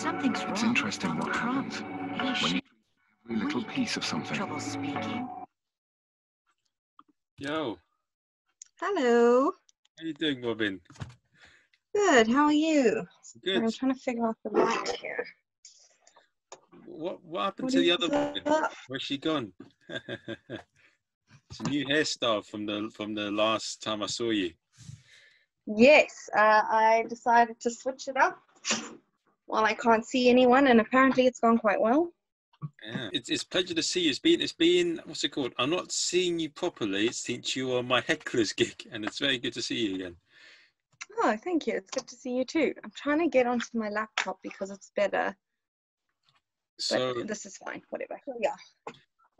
Something's wrong. It's interesting what happens He when should you every little piece of something. trouble speaking. Yo, Hello. how you doing, Robyn? Good. How are you? Good. I'm trying to figure out the light here. What what happened What to the other Robyn? up? Where's she gone? it's a new hairstyle from the from the last time I saw you. Yes, uh, I decided to switch it up while I can't see anyone, and apparently it's gone quite well. Yeah, it's it's a pleasure to see you. It's been it's been what's it called? I'm not seeing you properly since you were my heckler's gig, and it's very good to see you again. Oh, thank you. It's good to see you too. I'm trying to get onto my laptop because it's better, but So this is fine. Whatever. Yeah,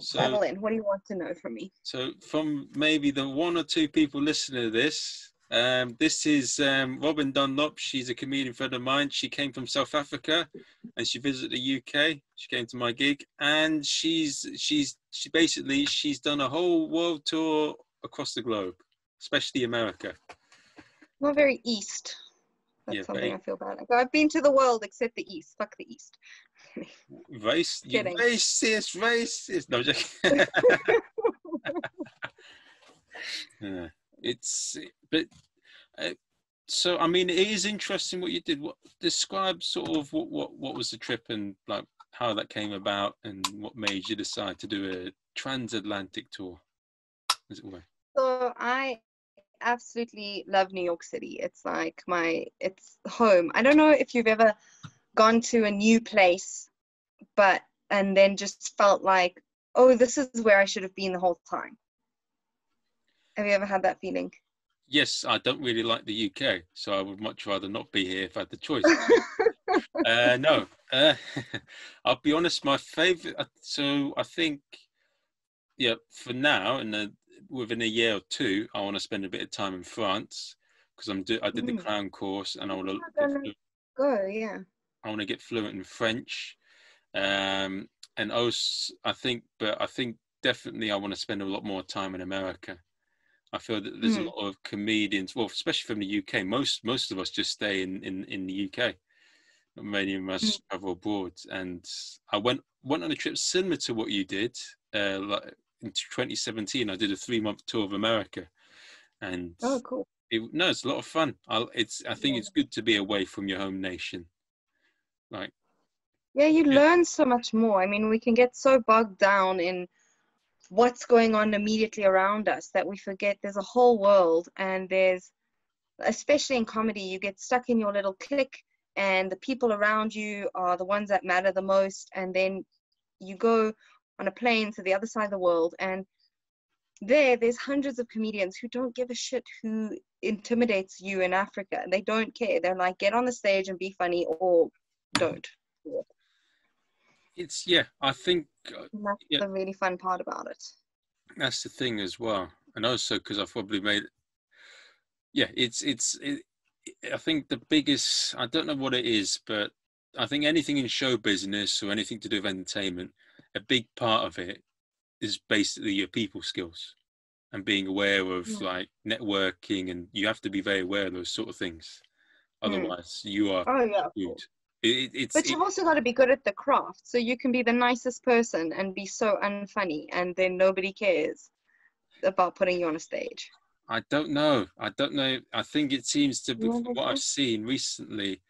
so in. What do you want to know from me? So, from maybe the one or two people listening to this, um, this is um, Robyn Dunlop. She's a comedian friend of mine. She came from South Africa, and she visited the UK. She came to my gig, and she's she's she basically she's done a whole world tour across the globe, especially America. Not very east. That's Yeah, something very- I feel bad. I've been to the world except the east. Fuck the east. Race, you racist, racist. No, I'm yeah, it's but uh, so I mean it is interesting what you did. What describe sort of what what what was the trip and like how that came about and what made you decide to do a transatlantic tour, as it were. So I absolutely love New York City. It's like my it's home. I don't know if you've ever gone to a new place but and then just felt like, oh, this is where I should have been the whole time. Have you ever had that feeling? Yes, I don't really like the UK, so I would much rather not be here if I had the choice. uh, no, uh, I'll be honest. My favorite. uh, So I think, yeah, for now, and within a year or two, I want to spend a bit of time in France because I'm do. I did the Mm. Crown course, and I want to. Oh. Go, yeah. I want to get fluent in French, um, and also I think, but I think definitely I want to spend a lot more time in America. I feel that there's Mm. a lot of comedians, well, especially from the UK. Most most of us just stay in in, in the UK. Many of us Mm. travel abroad, and I went went on a trip similar to what you did. Uh, like in 2017, I did a three month tour of America, and Oh, cool. it, no, it's a lot of fun. I'll, it's I think Yeah. it's good to be away from your home nation. Like Yeah, you Yeah. learn so much more. I mean, we can get so bogged down in what's going on immediately around us that we forget there's a whole world and there's, especially in comedy, you get stuck in your little clique and the people around you are the ones that matter the most. And then you go on a plane to the other side of the world and there there's hundreds of comedians who don't give a shit who intimidates you in Africa. They don't care. They're like, get on the stage and be funny or don't. It's yeah i think uh, And that's Yeah. the really fun part about it. that's the thing as well and also because i've probably made yeah it's it's it, i think the biggest i don't know what it is but i think anything in show business or anything to do with entertainment a big part of it is basically your people skills and being aware of Yeah. like networking and you have to be very aware of those sort of things Mm. otherwise you are Oh yeah. It, it, it's But you've also got to be good at the craft. So you can be the nicest person and be so unfunny and then nobody cares about putting you on a stage. I don't know. I don't know. I think it seems to be what I've seen recently.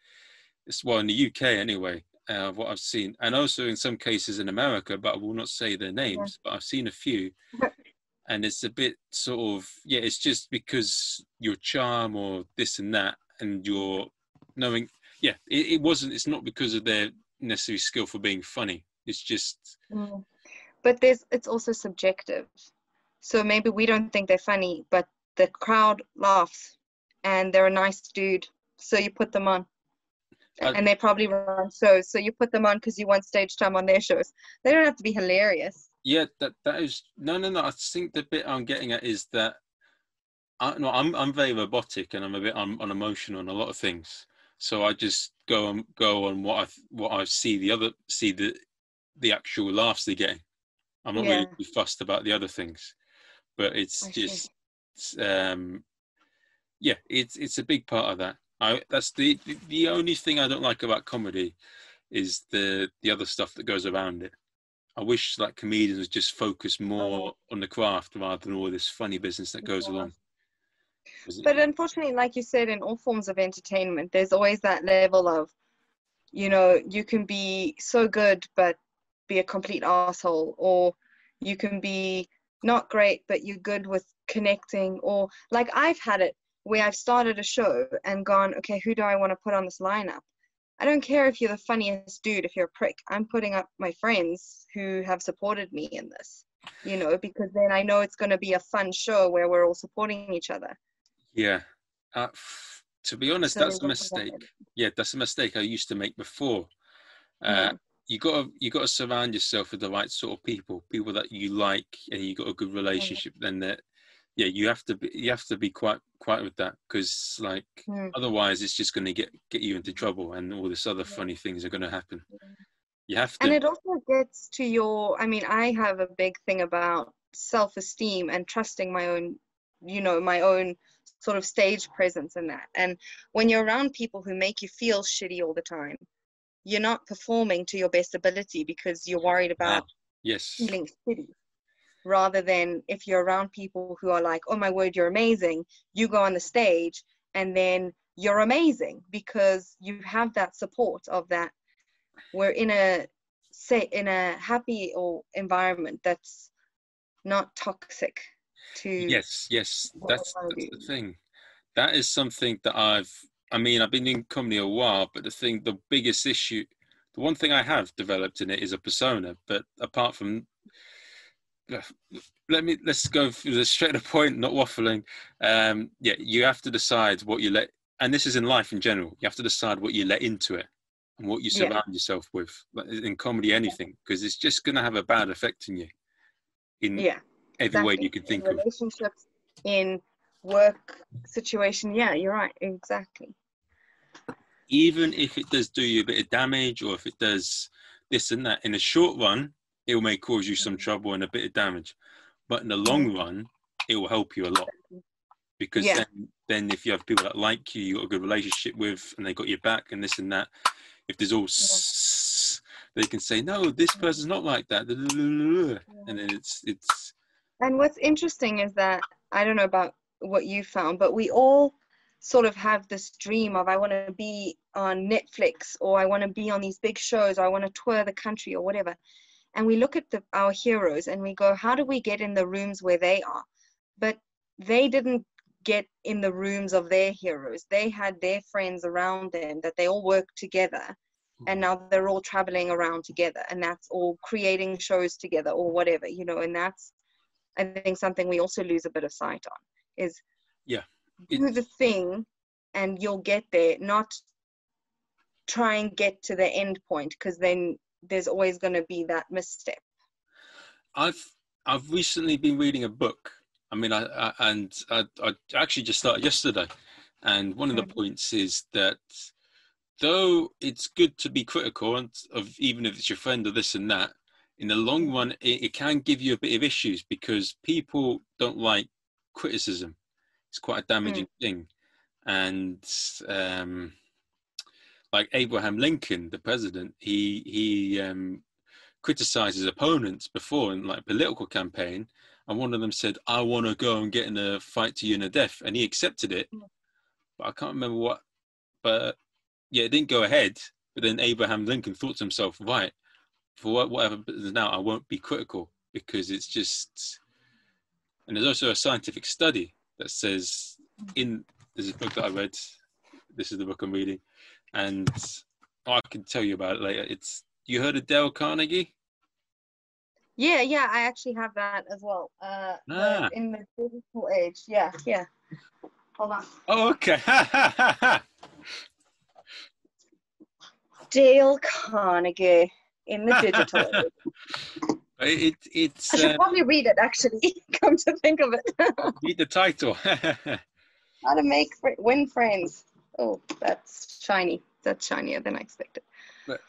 It's well in the UK anyway. Uh, what I've seen, and also in some cases in America, but I will not say their names. But I've seen a few, and it's a bit sort of yeah. It's just because your charm or this and that, and your knowing. Yeah, it, it wasn't. It's not because of their necessary skill for being funny. It's just Mm. But there's it's also subjective. So maybe we don't think they're funny, but the crowd laughs and they're a nice dude. So you put them on. I- and they probably run shows. So you put them on because you want stage time on their shows. They don't have to be hilarious. Yeah, that that is no, no, no. I think the bit I'm getting at is that I no, I'm I'm very robotic and I'm a bit un, unemotional on a lot of things. So I just go on go on what I what I see the other see the the actual laughs they're getting. I'm not really Yeah. too fussed about the other things, but it's I just it's, um yeah, it's it's a big part of that. I that's the the only thing I don't like about comedy is the the other stuff that goes around it. I wish like comedians would just focus more on the craft rather than all this funny business that goes Yeah. along. But unfortunately, like you said, in all forms of entertainment, there's always that level of, you know, you can be so good but be a complete asshole, or you can be not great but you're good with connecting, or like I've had it where I've started a show and gone, okay, who do I want to put on this lineup? I don't care if you're the funniest dude, if you're a prick. I'm putting up my friends who have supported me in this, you know, because then I know it's going to be a fun show where we're all supporting each other. Yeah. Uh, f- to be honest, So that's a there's also that mistake. Yeah, that's a mistake I used to make before. Uh, Mm. You got to you got to surround yourself with the right sort of people, people that you like, and you got a good relationship. Then that, yeah, you have to be you have to be quite quite with that because like Mm. otherwise it's just going to get get you into trouble, and all this other Yeah. funny things are going to happen. You have to. And it also gets to your, I mean, I have a big thing about self esteem and trusting my own, you know, my own sort of stage presence in that. And when you're around people who make you feel shitty all the time, you're not performing to your best ability because you're worried ah, about yes. feeling shitty. Rather than if you're around people who are like, oh my word, you're amazing, you go on the stage and then you're amazing because you have that support of that. We're in a say in a happy or environment that's not toxic to Yes, yes, that's, that's the thing. That is something that I've. I mean, I've been in comedy a while, but the thing, the biggest issue, the one thing I have developed in it is a persona. But apart from, let me let's go through the straight to the point, not waffling. Um, yeah, you have to decide what you let, and this is in life in general. You have to decide what you let into it and what you Yeah. surround yourself with. In comedy, anything, because it's just going to have a bad effect on you in yeah every way you can think in of. relationships in work situation yeah you're right exactly. Even if it does do you a bit of damage or if it does this and that in the short run it may cause you some mm-hmm. trouble and a bit of damage. But in the long mm-hmm. run it will help you a lot. Because Yeah. then, then if you have people that like you you got a good relationship with and they got your back and this and that if there's all s- they can say no this mm-hmm. person's not like that. And then it's it's And what's interesting is that I don't know about what you found, but we all sort of have this dream of I want to be on Netflix or I want to be on these big shows or I want to tour the country or whatever. And we look at the, our heroes and we go, how do we get in the rooms where they are? But they didn't get in the rooms of their heroes. They had their friends around them that they all worked together. Hmm. And now they're all traveling around together, and that's all creating shows together or whatever, you know. And that's, I think, something we also lose a bit of sight on is Yeah. do It- the thing and you'll get there, not try and get to the end point because then there's always going to be that misstep. I've I've recently been reading a book. I mean, I, I and I, I actually just started yesterday, and one of the Mhm. points is that though it's good to be critical and of even if it's your friend or this and that, in the long run, it, it can give you a bit of issues because people don't like criticism. It's quite a damaging thing, and um, like Abraham Lincoln, the president, he he um, criticized his opponents before in like political campaign, and one of them said, "I want to go and get in a fight to you in a death," and he accepted it. Mm. But I can't remember what. But yeah, it didn't go ahead. But then Abraham Lincoln thought to himself, "Right, for whatever happens now, I won't be critical because it's just." And there's also a scientific study that says in there's a book that I read. This is the book I'm reading, and I can tell you about it later. It's you heard of Dale Carnegie? Yeah, yeah, I actually have that as well. Uh, Ah. in the digital age. Yeah, yeah. Hold on. Oh, okay. Dale Carnegie in the digital it, it's I should uh, probably read it actually. Come to think of it, read the title. how to make win friends. Oh, that's shiny. That's shinier than I expected. but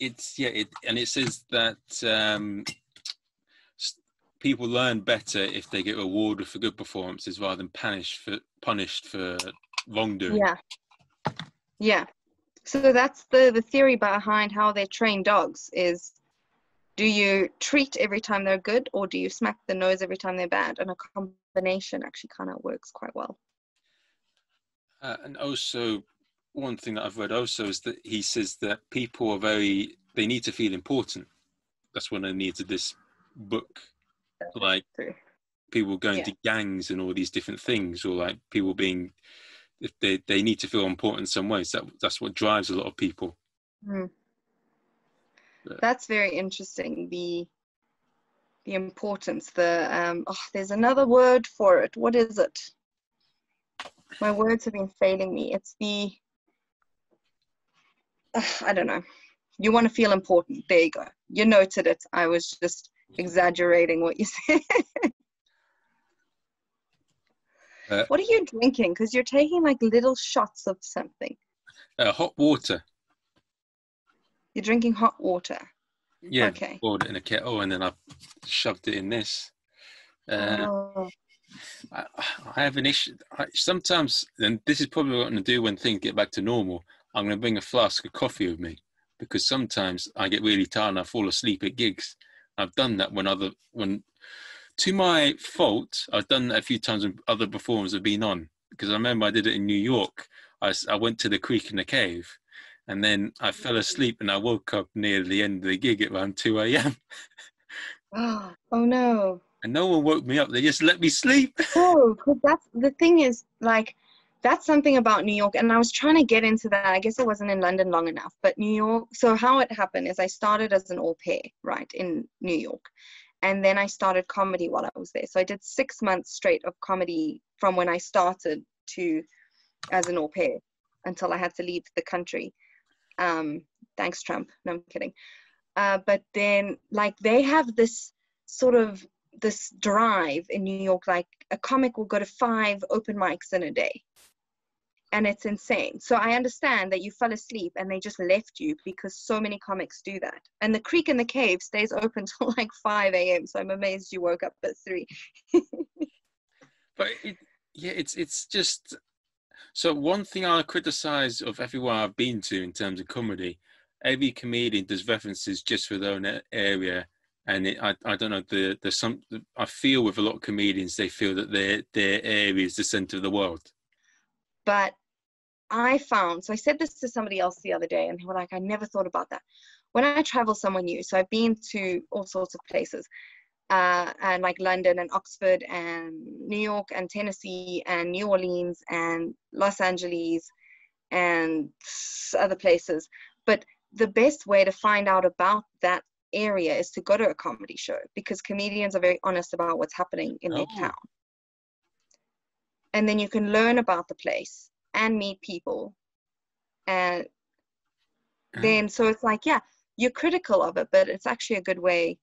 it's yeah, it and it says that um, people learn better if they get rewarded for good performances rather than punished for punished for wrongdoing. Yeah, yeah. So that's the the theory behind how they train dogs is do you treat every time they're good or do you smack the nose every time they're bad? And a combination actually kind of works quite well. Uh, and also, one thing that I've read also is that he says that people are very, they need to feel important. That's the needs of this book. Like people going Yeah. to gangs and all these different things, or like people being, if they, they need to feel important in some ways. That, that's what drives a lot of people. Mm. That's very interesting. The the importance. The um. Oh, there's another word for it. What is it? My words have been failing me. It's the. Ugh, I don't know. You want to feel important. There you go. You noted it. I was just exaggerating what you said. Uh, what are you drinking? Because you're taking like little shots of something. Uh, hot water. You're drinking hot water. Yeah. Okay. Poured it in a kettle and then I shoved it in this. Uh, Oh. I, I have an issue. I, sometimes, and this is probably what I'm going to do when things get back to normal. I'm going to bring a flask of coffee with me because sometimes I get really tired and I fall asleep at gigs. I've done that when other when, to my fault, I've done that a few times when other performers have been on because I remember I did it in New York. I, I went to the Creek and the Cave, and then I fell asleep and I woke up near the end of the gig at around two a.m. oh no. and no one woke me up. They just let me sleep. oh, because that's the thing is like that's something about New York, and I was trying to get into that. I guess I wasn't in London long enough, but New York. So how it happened is I started as an au pair, right, in New York, and then I started comedy while I was there. So I did six months straight of comedy from when I started to as an au pair until I had to leave the country. Um, thanks, Trump. No, I'm kidding. Uh, but then, like, they have this sort of this drive in New York, like a comic will go to five open mics in a day. And it's insane. So I understand that you fell asleep and they just left you because so many comics do that. And the Creek and the Cave stays open till like 5 a.m. So I'm amazed you woke up at 3. but it, yeah, it's it's just so one thing I criticize of everywhere I've been to in terms of comedy, every comedian does references just for their own area, and it, I I don't know the there's some I feel with a lot of comedians they feel that their their area is the center of the world. But I found, so I said this to somebody else the other day, and they were like, I never thought about that. When I travel somewhere new, so I've been to all sorts of places, uh, and like London and Oxford and New York and Tennessee and New Orleans and Los Angeles and other places. But the best way to find out about that area is to go to a comedy show because comedians are very honest about what's happening in their Oh. town. And then you can learn about the place and meet people. And ah. then, so it's like, yeah, you're critical of it, but it's actually a good way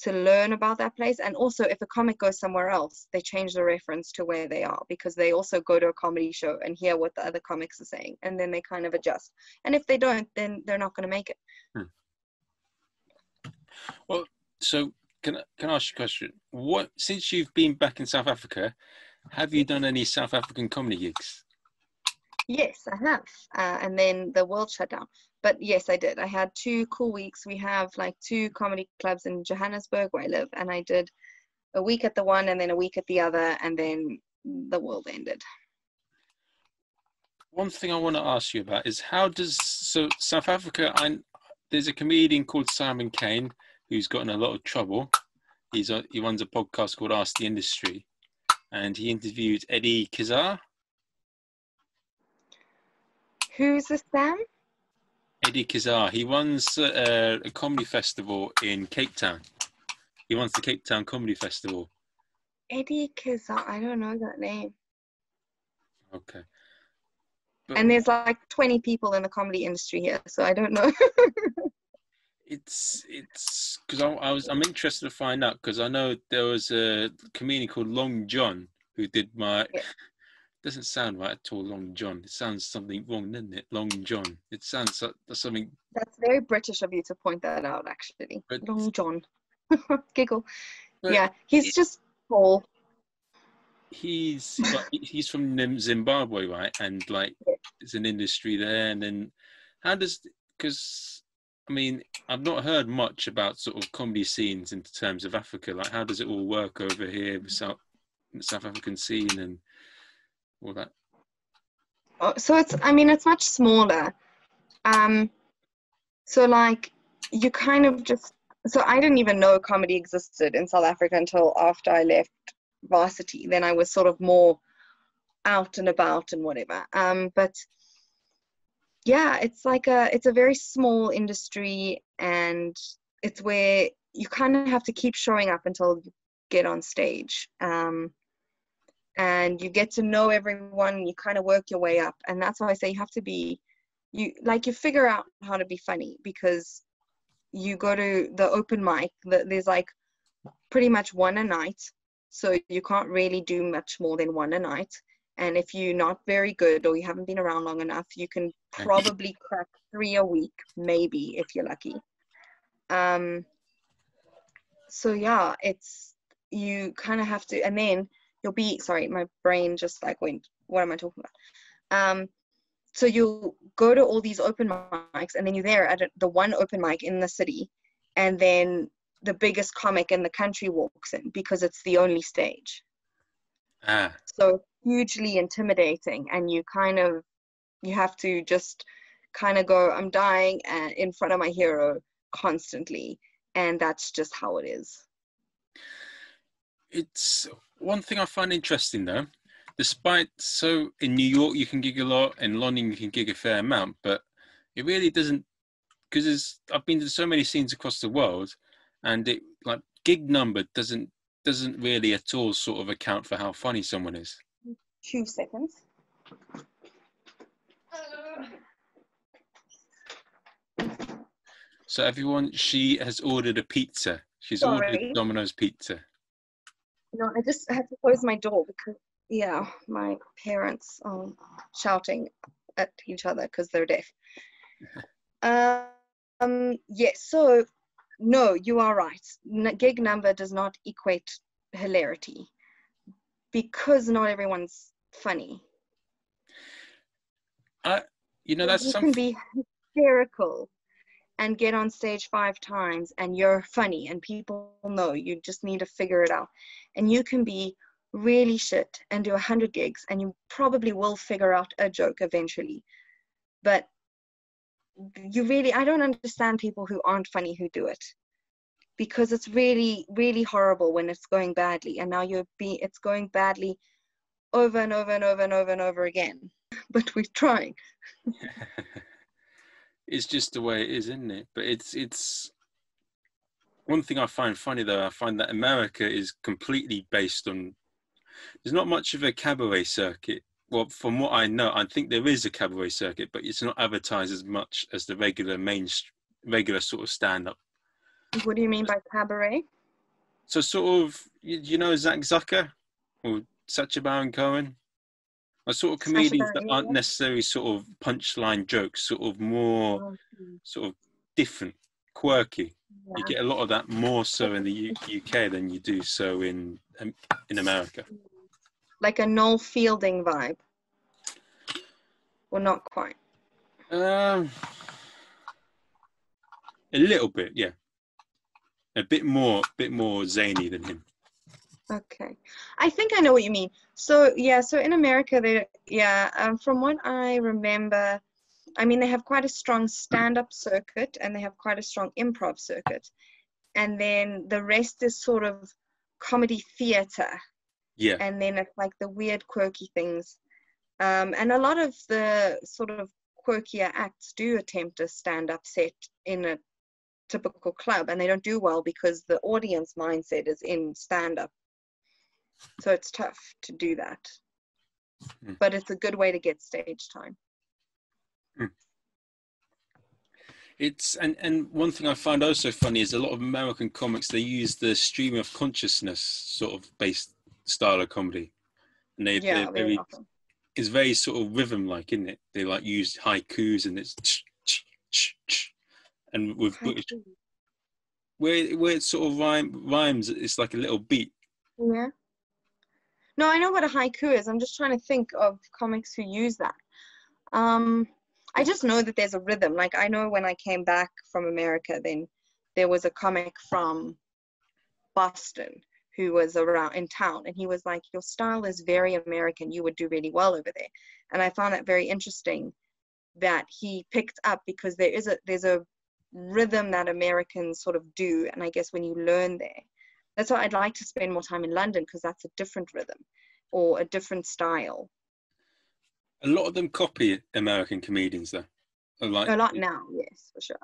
to learn about that place. And also, if a comic goes somewhere else, they change the reference to where they are because they also go to a comedy show and hear what the other comics are saying, and then they kind of adjust. And if they don't, then they're not going to make it. Hmm. Well, so can I can I ask you a question? What since you've been back in South Africa, have you done any South African comedy gigs? Yes, I have. Uh, and then the world shut down. But yes, I did. I had two cool weeks. We have like two comedy clubs in Johannesburg where I live, and I did a week at the one and then a week at the other, and then the world ended. One thing I want to ask you about is how does so South Africa? I there's a comedian called Simon Kane who's gotten a lot of trouble. He's a, he runs a podcast called Ask the Industry, and he interviewed Eddie Kizar. Who's this Sam? Eddie Kazar. He runs uh, a comedy festival in Cape Town. He runs the Cape Town Comedy Festival. Eddie Kazar. I don't know that name. Okay. But And there's like 20 people in the comedy industry here, so I don't know. it's it's because I, I was I'm interested to find out because I know there was a comedian called Long John who did my. Yeah. Doesn't sound right at all, Long John. It sounds something wrong, doesn't it? Long John. It sounds so- something. That's very British of you to point that out, actually. But- Long John. Giggle. But yeah, he's just tall. he's he's from Zimbabwe, right? And like, Yeah. it's an industry there. And then, how does because I mean, I've not heard much about sort of comedy scenes in terms of Africa. Like, how does it all work over here, the South South African scene, and that? Oh, so it's i mean it's much smaller. Um so like you kind of just so i didn't even know comedy existed in south africa until after i left varsity. Then i was sort of more out and about and whatever. Um but yeah it's like a it's a very small industry and it's where you kind of have to keep showing up until you get on stage. Um and you get to know everyone you kind of work your way up. And that's why i say you have to be you like you figure out how to be funny because you go to the open mic that there's like pretty much one a night. So you can't really do much more than one a night. And if you're not very good or you haven't been around long enough you can probably crack three a week maybe if you're lucky. Um so yeah it's you kind of have to and then you'll be sorry my brain just like went what am i talking about? Um so you'll go to all these open mics and then you're there at the one open mic in the city and then the biggest comic in the country walks in because it's the only stage. Ah, so hugely intimidating and you kind of you have to just kind of go i'm dying in front of my hero constantly and that's just how it is. It's one thing I find interesting though. Despite so in New York you can gig a lot, in London you can gig a fair amount, but it really doesn't because I've been to so many scenes across the world, and it like gig number doesn't doesn't really at all sort of account for how funny someone is. two seconds So everyone, she has ordered a pizza. She's ordered Sorry. Domino's pizza. No, I just had to close my door because, yeah, my parents are shouting at each other because they're deaf. um, yes, so no, you are right. N- gig number does not equate hilarity because not everyone's funny. You know, that's you something. can be hysterical and get on stage five times and you're funny and people know you just need to figure it out. And you can be really shit and do a hundred gigs and you probably will figure out a joke eventually. But you really i don't understand people who aren't funny who do it. Because it's really really horrible when it's going badly and now you're being it's going badly over and over and over and over and over again. But we're trying it's just the way it is, isn't it? But it's it's one thing I find funny though. I find that America is completely based on. There's not much of a cabaret circuit. Well, from what I know, I think there is a cabaret circuit, but it's not advertised as much as the regular main, regular sort of stand-up. What do you mean by cabaret? So sort of, you, you know, Zach Zucker or Sacha Baron Cohen, are sort of comedians that aren't necessarily sort of punchline jokes, sort of more Oh, sort of different, quirky. yeah. You get a lot of that more so in the U- UK than you do so in um, in America. Like a Noel Fielding vibe. Well, not quite. Um, a little bit, yeah. A bit more, bit more zany than him. Okay. I think I know what you mean. So, yeah, so in America, they, yeah, um, from what I remember, I mean, they have quite a strong stand up circuit and they have quite a strong improv circuit. And then the rest is sort of comedy theater. Yeah, and then it's like the weird quirky things um, and a lot of the sort of quirkier acts do attempt a stand-up set in a typical club and they don't do well because the audience mindset is in stand-up so it's tough to do that Hmm. but it's a good way to get stage time it's and and one thing I find also funny is a lot of American comics they use the stream of consciousness sort of based style of comedy, and they yeah they're very often. it's very sort of rhythm like, isn't it? They like use haikus and it's and with British where where it sort of rhyme rhymes, it's like a little beat. yeah No, I know what a haiku is. I'm just trying to think of comics who use that. Um, I just know that there's a rhythm. Like I know when I came back from America, then there was a comic from Boston who was around in town, and he was like, "Your style is very American. You would do really well over there." And I found that very interesting that he picked up because there is a there's a rhythm that Americans sort of do, and I guess when you learn there, that's why I'd like to spend more time in London because that's a different rhythm or a different style. A lot of them copy American comedians, though. Like, a lot now, yes, for sure.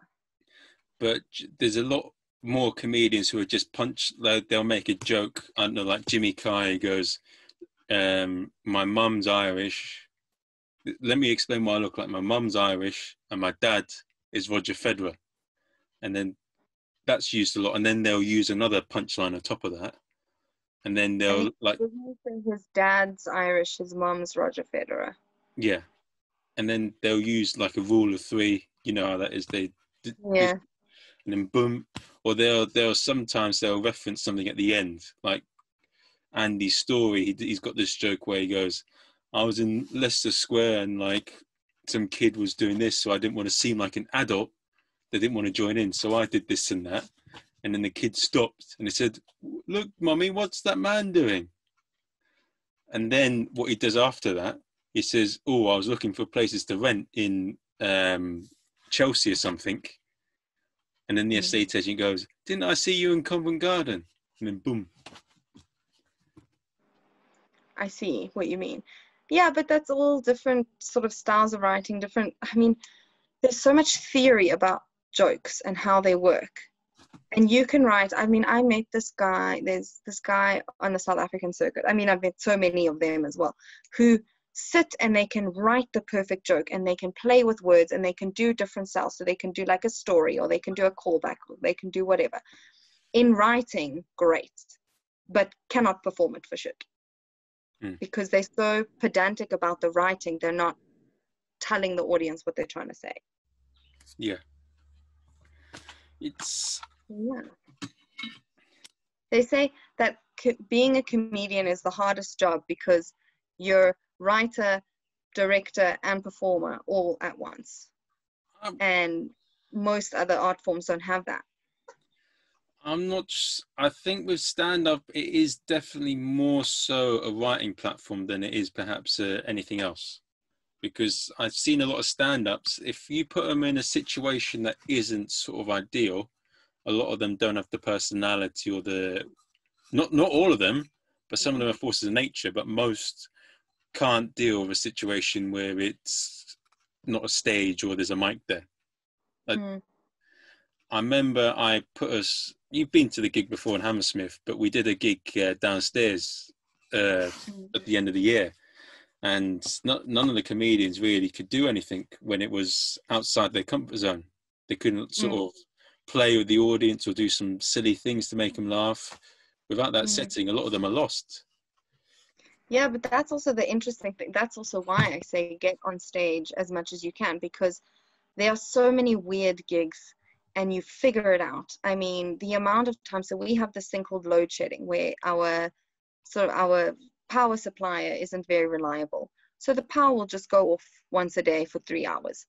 But there's a lot more comedians who are just punch. They'll make a joke. I don't know, like Jimmy Kai goes, um, "My mum's Irish." Let me explain why I look like. My mum's Irish, and my dad is Roger Federer, and then that's used a lot. And then they'll use another punchline on top of that, and then they'll And like his dad's Irish, his mom's Roger Federer. Yeah, and then they'll use like a rule of three. You know how that is. They Yeah. and then boom, or they'll they'll sometimes they'll reference something at the end, like Andy's story. He, he's got this joke where he goes, "I was in Leicester Square and like some kid was doing this, so I didn't want to seem like an adult. They didn't want to join in, so I did this and that." And then the kid stopped and he said, "Look, mommy, what's that man doing?" And then what he does after that he says, "Oh, I was looking for places to rent in um, Chelsea or something," and then the Mhm. estate agent goes, "Didn't I see you in Covent Garden?" And then boom. I see what you mean. Yeah, but that's all different sort of styles of writing, different. I mean, there's so much theory about jokes and how they work. And you can write, I mean, I met this guy, there's this guy on the South African circuit. I mean, I've met so many of them as well, who sit and they can write the perfect joke and they can play with words and they can do different styles. So they can do like a story or they can do a callback or they can do whatever. In writing, great, but cannot perform it for shit hmm. because they're so pedantic about the writing, they're not telling the audience what they're trying to say. Yeah. It's Yeah. They say that being a comedian is the hardest job because you're writer, director, and performer all at once. Um, And most other art forms don't have that. I'm not. I think with stand up, it is definitely more so a writing platform than it is perhaps uh, anything else. Because I've seen a lot of stand ups, if you put them in a situation that isn't sort of ideal, a lot of them don't have the personality or the. Not, not all of them, but some of them are forces of nature, but most can't deal with a situation where it's not a stage or there's a mic there. Mm. I remember I put us. You've been to the gig before in Hammersmith, but we did a gig uh, downstairs uh, at the end of the year, and not, none of the comedians really could do anything when it was outside their comfort zone. They couldn't sort Mm. of play with the audience or do some silly things to make them laugh. Without that Mm. setting, a lot of them are lost. Yeah, but that's also the interesting thing. That's also why I say get on stage as much as you can because there are so many weird gigs and you figure it out. I mean, the amount of times that we have this thing called load shedding where our sort of our power supplier isn't very reliable. So the power will just go off once a day for three hours.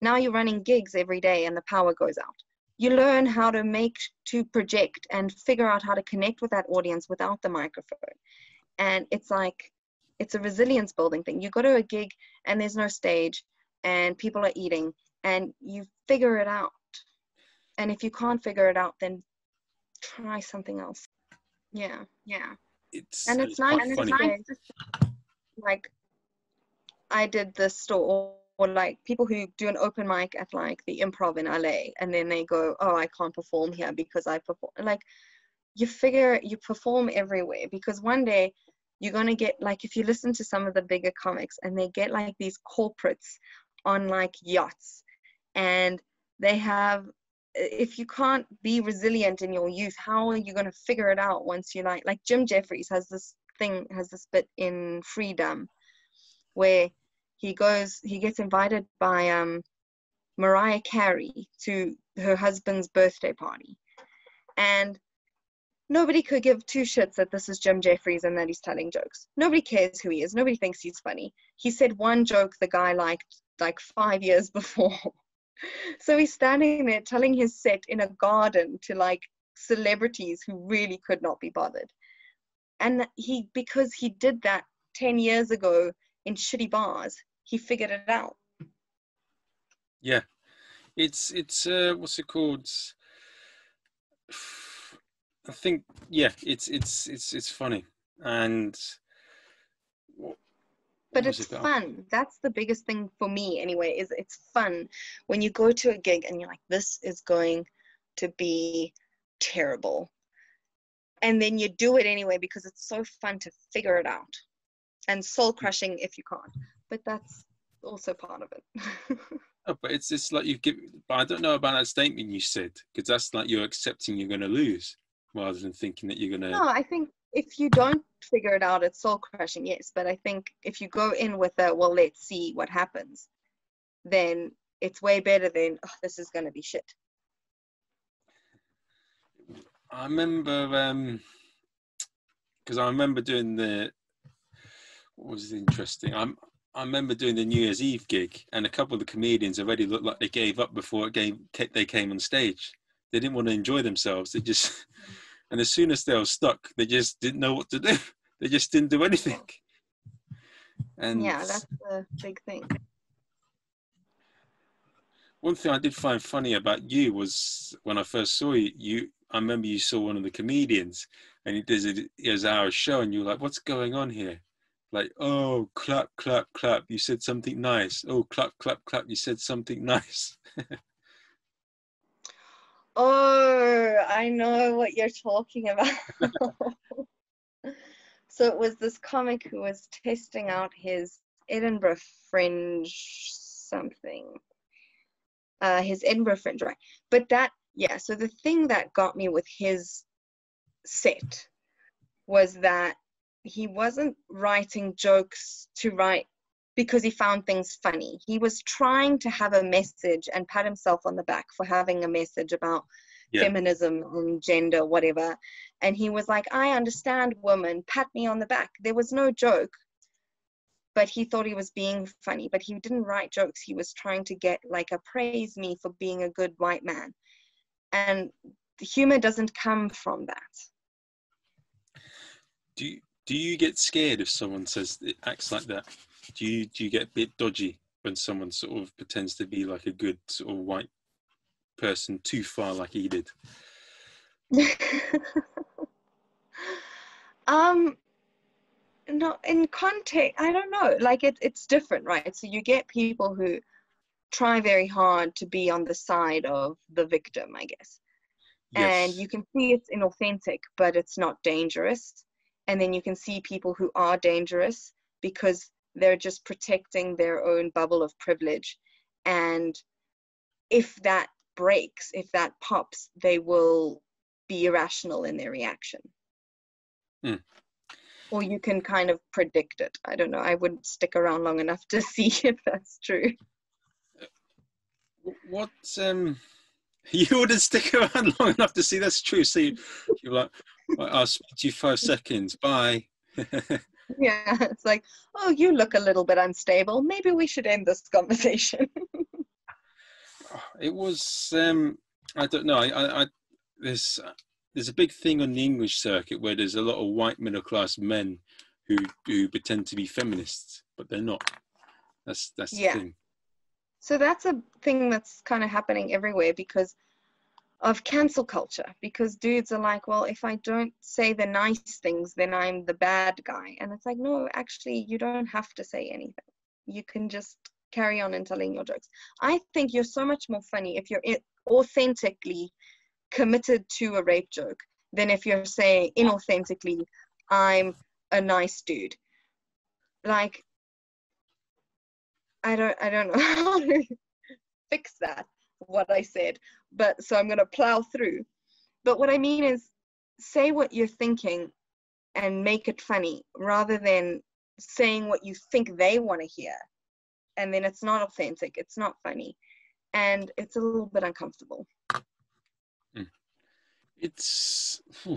Now you're running gigs every day and the power goes out. You learn how to make, to project and figure out how to connect with that audience without the microphone and it's like it's a resilience building thing you go to a gig and there's no stage and people are eating and you figure it out and if you can't figure it out then try something else yeah yeah It's and it's quite nice, funny. to say, like i did this store or like people who do an open mic at like the improv in la and then they go oh i can't perform here because i perform like you figure you perform everywhere because one day you're going to get like if you listen to some of the bigger comics and they get like these corporates on like yachts and they have if you can't be resilient in your youth how are you going to figure it out once you're like like jim jeffries has this thing has this bit in freedom where he goes he gets invited by um mariah carey to her husband's birthday party and nobody could give two shits that this is Jim Jeffries and that he's telling jokes. Nobody cares who he is. Nobody thinks he's funny. He said one joke the guy liked like five years before. So he's standing there telling his set in a garden to like celebrities who really could not be bothered. And he, because he did that 10 years ago in shitty bars, he figured it out. Yeah. It's, it's, uh, what's it called? I think, yeah, it's, it's, it's, it's funny. And, but it's fun. That's the biggest thing for me anyway is it's fun. When you go to a gig and you're like this is going to be terrible and then you do it anyway because it's so fun to figure it out and soul mm. crushing if you can't. But that's also part of it. Oh, but it's just like you give but i don't know about that statement you said because that's like you're accepting you're going to lose rather than thinking that you're going to no i think if you don't figure it out, it's soul crushing, yes. But I think if you go in with a, well, let's see what happens, then it's way better than, oh, this is going to be shit. I remember, because um, I remember doing the, what was interesting? I'm, I remember doing the New Year's Eve gig, and a couple of the comedians already looked like they gave up before it came, they came on stage. They didn't want to enjoy themselves. They just and as soon as they were stuck, they just didn't know what to do. They just didn't do anything. And yeah, that's the big thing. One thing I did find funny about you was when I first saw you, you I remember you saw one of the comedians and he does it as our show and you were like, what's going on here? Like, oh, clap, clap, clap, you said something nice. Oh, clap, clap, clap, you said something nice. Oh, I know what you're talking about. so it was this comic who was testing out his Edinburgh Fringe something. Uh, his Edinburgh Fringe, right? But that, yeah. So the thing that got me with his set was that he wasn't writing jokes to write because he found things funny. He was trying to have a message and pat himself on the back for having a message about yeah. feminism and gender, whatever. And he was like, I understand women, pat me on the back. There was no joke, but he thought he was being funny, but he didn't write jokes. He was trying to get like a praise me for being a good white man. And the humor doesn't come from that. Do you, do you get scared if someone says it acts like that? Do you do you get a bit dodgy when someone sort of pretends to be like a good sort of white person too far like he did? um no in context i don't know like it, it's different right so you get people who try very hard to be on the side of the victim i guess yes. and you can see it's inauthentic but it's not dangerous and then you can see people who are dangerous because they're just protecting their own bubble of privilege. And if that breaks if that pops they will be irrational in their reaction. Mm. or you can kind of predict it. I don't know. I wouldn't stick around long enough to see if that's true. What um you wouldn't stick around long enough to see that's true. So you, you're like i'll speak to you five seconds. Bye yeah it's like oh you look a little bit unstable. Maybe we should end this conversation. It was um i don't know i i, there's there's a big thing on the english circuit where there's a lot of white middle class men who who pretend to be feminists but they're not. That's that's yeah. the thing. So that's a thing that's kind of happening everywhere because of cancel culture because dudes are like, well, if I don't say the nice things, then I'm the bad guy. And it's like, no, actually, you don't have to say anything. You can just carry on and telling your jokes. I think you're so much more funny if you're authentically committed to a rape joke than if you're saying inauthentically, I'm a nice dude. Like, I don't, I don't know how to fix that what I said, but so I'm going to plow through. But what I mean is say what you're thinking and make it funny rather than saying what you think they want to hear. And then it's not authentic, it's not funny, and it's a little bit uncomfortable. Hmm. It's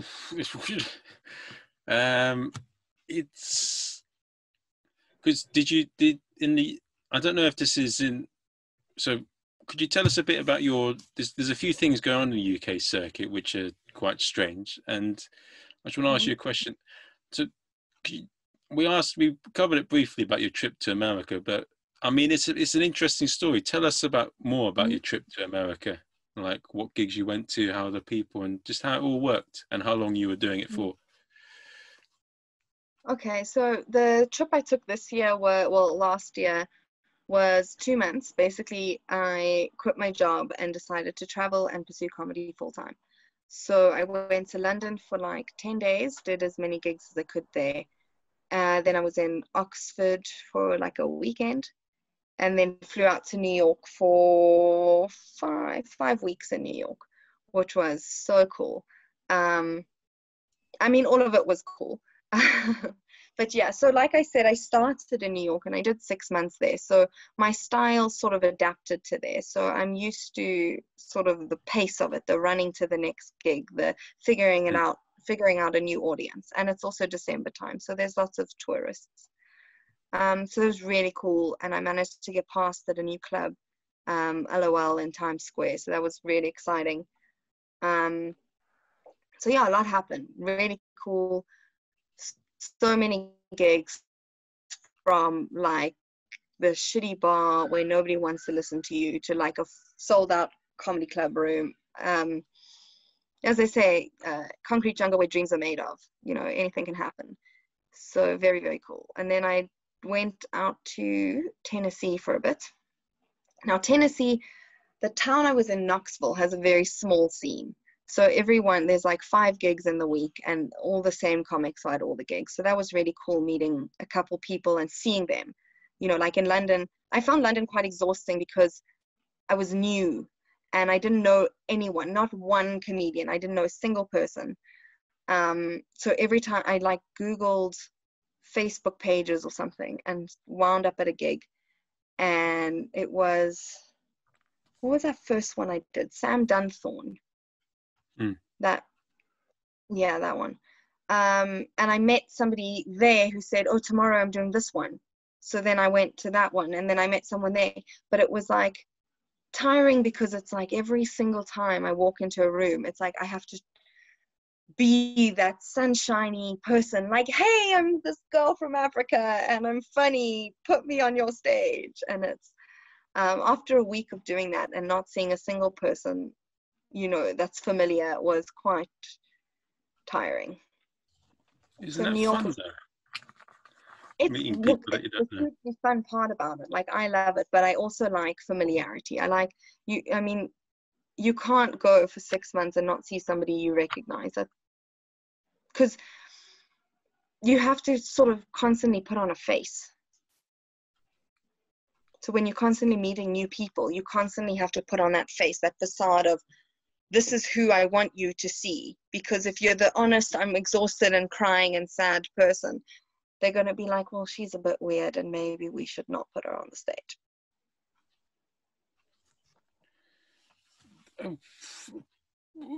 um, it's because did you did in the I don't know if this is in so could you tell us a bit about your there's, there's a few things going on in the UK circuit which are quite strange and I just want to ask Mhm. you a question so you, we asked we covered it briefly about your trip to America but I mean it's a, it's an interesting story tell us about more about Mhm. your trip to America like what gigs you went to how the people and just how it all worked and how long you were doing it Mhm. for Okay, so the trip I took this year were well last year was two months. Basically, I quit my job and decided to travel and pursue comedy full time. So I went to London for like 10 days, did as many gigs as I could there. Uh, then I was in Oxford for like a weekend, and then flew out to New York for five five weeks in New York, which was so cool. Um, I mean, all of it was cool. but yeah, so like I said, I started in New York and I did six months there. So my style sort of adapted to there. So I'm used to sort of the pace of it, the running to the next gig, the figuring it out, figuring out a new audience. And it's also December time. So there's lots of tourists. Um, so it was really cool. And I managed to get past at a new club, um, LOL in Times Square. So that was really exciting. Um, so yeah, a lot happened. Really cool. So many gigs from like the shitty bar where nobody wants to listen to you to like a sold out comedy club room. Um, as I say, uh, concrete jungle where dreams are made of. You know, anything can happen. So very very cool. And then I went out to Tennessee for a bit. Now Tennessee, the town I was in, Knoxville, has a very small scene. So everyone, there's like five gigs in the week, and all the same comics are at all the gigs. So that was really cool meeting a couple people and seeing them. You know, like in London, I found London quite exhausting because I was new and I didn't know anyone, not one comedian. I didn't know a single person. Um, so every time I like Googled Facebook pages or something and wound up at a gig, and it was what was that first one I did? Sam Dunthorne. Hmm. That, yeah, that one. Um, and I met somebody there who said, "Oh, tomorrow I'm doing this one." So then I went to that one, and then I met someone there. But it was like tiring because it's like every single time I walk into a room, it's like I have to be that sunshiny person like hey i'm this girl from africa and i'm funny put me on your stage and it's um, after a week of doing that and not seeing a single person you know that's familiar was quite tiring. Isn't So that New York fun is- it's Meeting people that you don't the know. hugely fun part about it. Like i love it but i also like familiarity. I like you i mean you can't go for six months and not see somebody you recognize. That because you have to sort of constantly put on a face. So when you're constantly meeting new people you constantly have to put on that face that facade of this is who i want you to see because if you're the honest i'm exhausted and crying and sad person they're going to be like well she's a bit weird and maybe we should not put her on the stage Oh,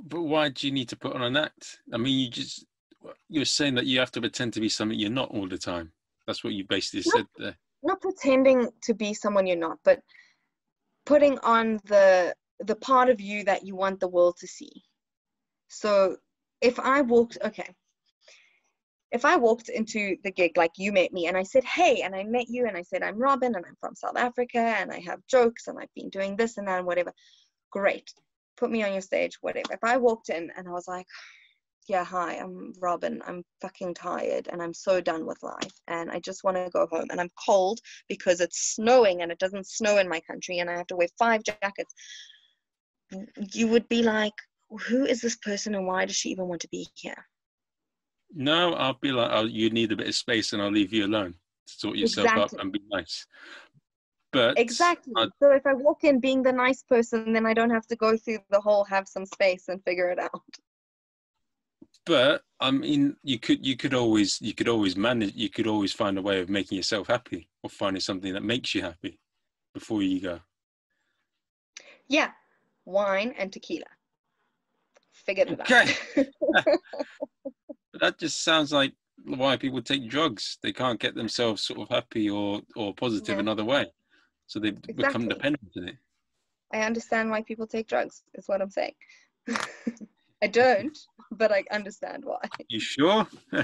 But why do you need to put on an act? I mean, you just you're saying that you have to pretend to be something you're not all the time. That's what you basically No. said there. not pretending to be someone you're not but putting on the the part of you that you want the world to see. So if i walked okay. If i walked into the gig like you met me and i said hey and i met you and i said i'm Robyn and i'm from south africa and i have jokes and i've been doing this and that and whatever. Great. Put me on your stage whatever. If i walked in and i was like yeah, hi, I'm Robyn. I'm fucking tired and I'm so done with life and I just want to go home and I'm cold because it's snowing and it doesn't snow in my country and I have to wear five jackets. You would be like, who is this person and why does she even want to be here? No, I'll be like, oh, you need a bit of space, and I'll leave you alone to sort yourself Exactly. up and be nice. But Exactly. I- So if I walk in being the nice person, then I don't have to go through the whole have some space and figure it out. but I mean, you could you could always you could always manage. You could always find a way of making yourself happy or finding something that makes you happy before you go. Yeah, wine and tequila. figured it Okay. out. But that just sounds like why people take drugs. They can't get themselves sort of happy or or positive Yeah. another way, so they become dependent on it. I understand why people take drugs, is what I'm saying. I don't, but I understand why. You sure?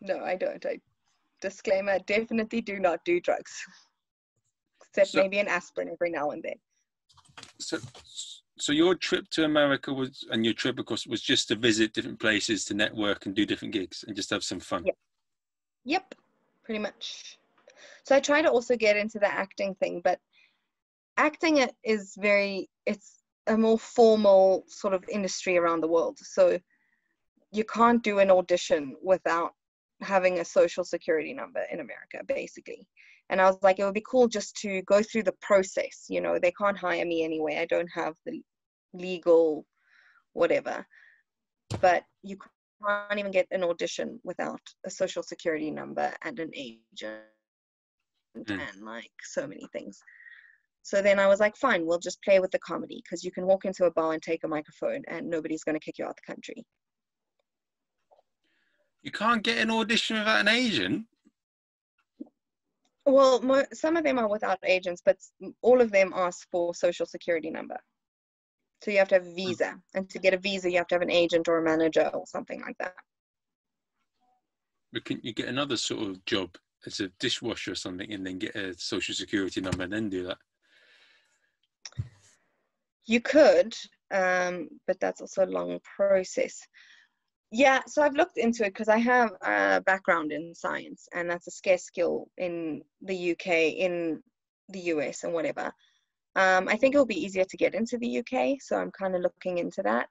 No, I don't. I disclaimer, definitely do not do drugs. Except So- maybe an aspirin every now and then. so, so your trip to America was, and your trip, of course, was just to visit different places, to network and do different gigs, and just have some fun. Yeah. Yep, pretty much. So I try to also get into the acting thing, but acting it is very it's a more formal sort of industry around the world. So you can't do an audition without having a social security number in America, basically. And I was like, it would be cool just to go through the process. You know, they can't hire me anyway. I don't have the legal whatever. But you can't even get an audition without a social security number and an agent Mm. and like so many things. So then I was like, fine, we'll just play with the comedy because you can walk into a bar and take a microphone and nobody's going to kick you out of the country. You can't get an audition without an agent. Well, mo- some of them are without agents, but all of them ask for social security number. So you have to have a visa, and to get a visa, you have to have an agent or a manager or something like that. But can you get another sort of job as a dishwasher or something, and then get a social security number and then do that? You could, um, but that's also a long process. Yeah, so I've looked into it because I have a background in science, and that's a scarce skill in the UK, in the US, and whatever. Um, I think it'll be easier to get into the UK, so I'm kind of looking into that.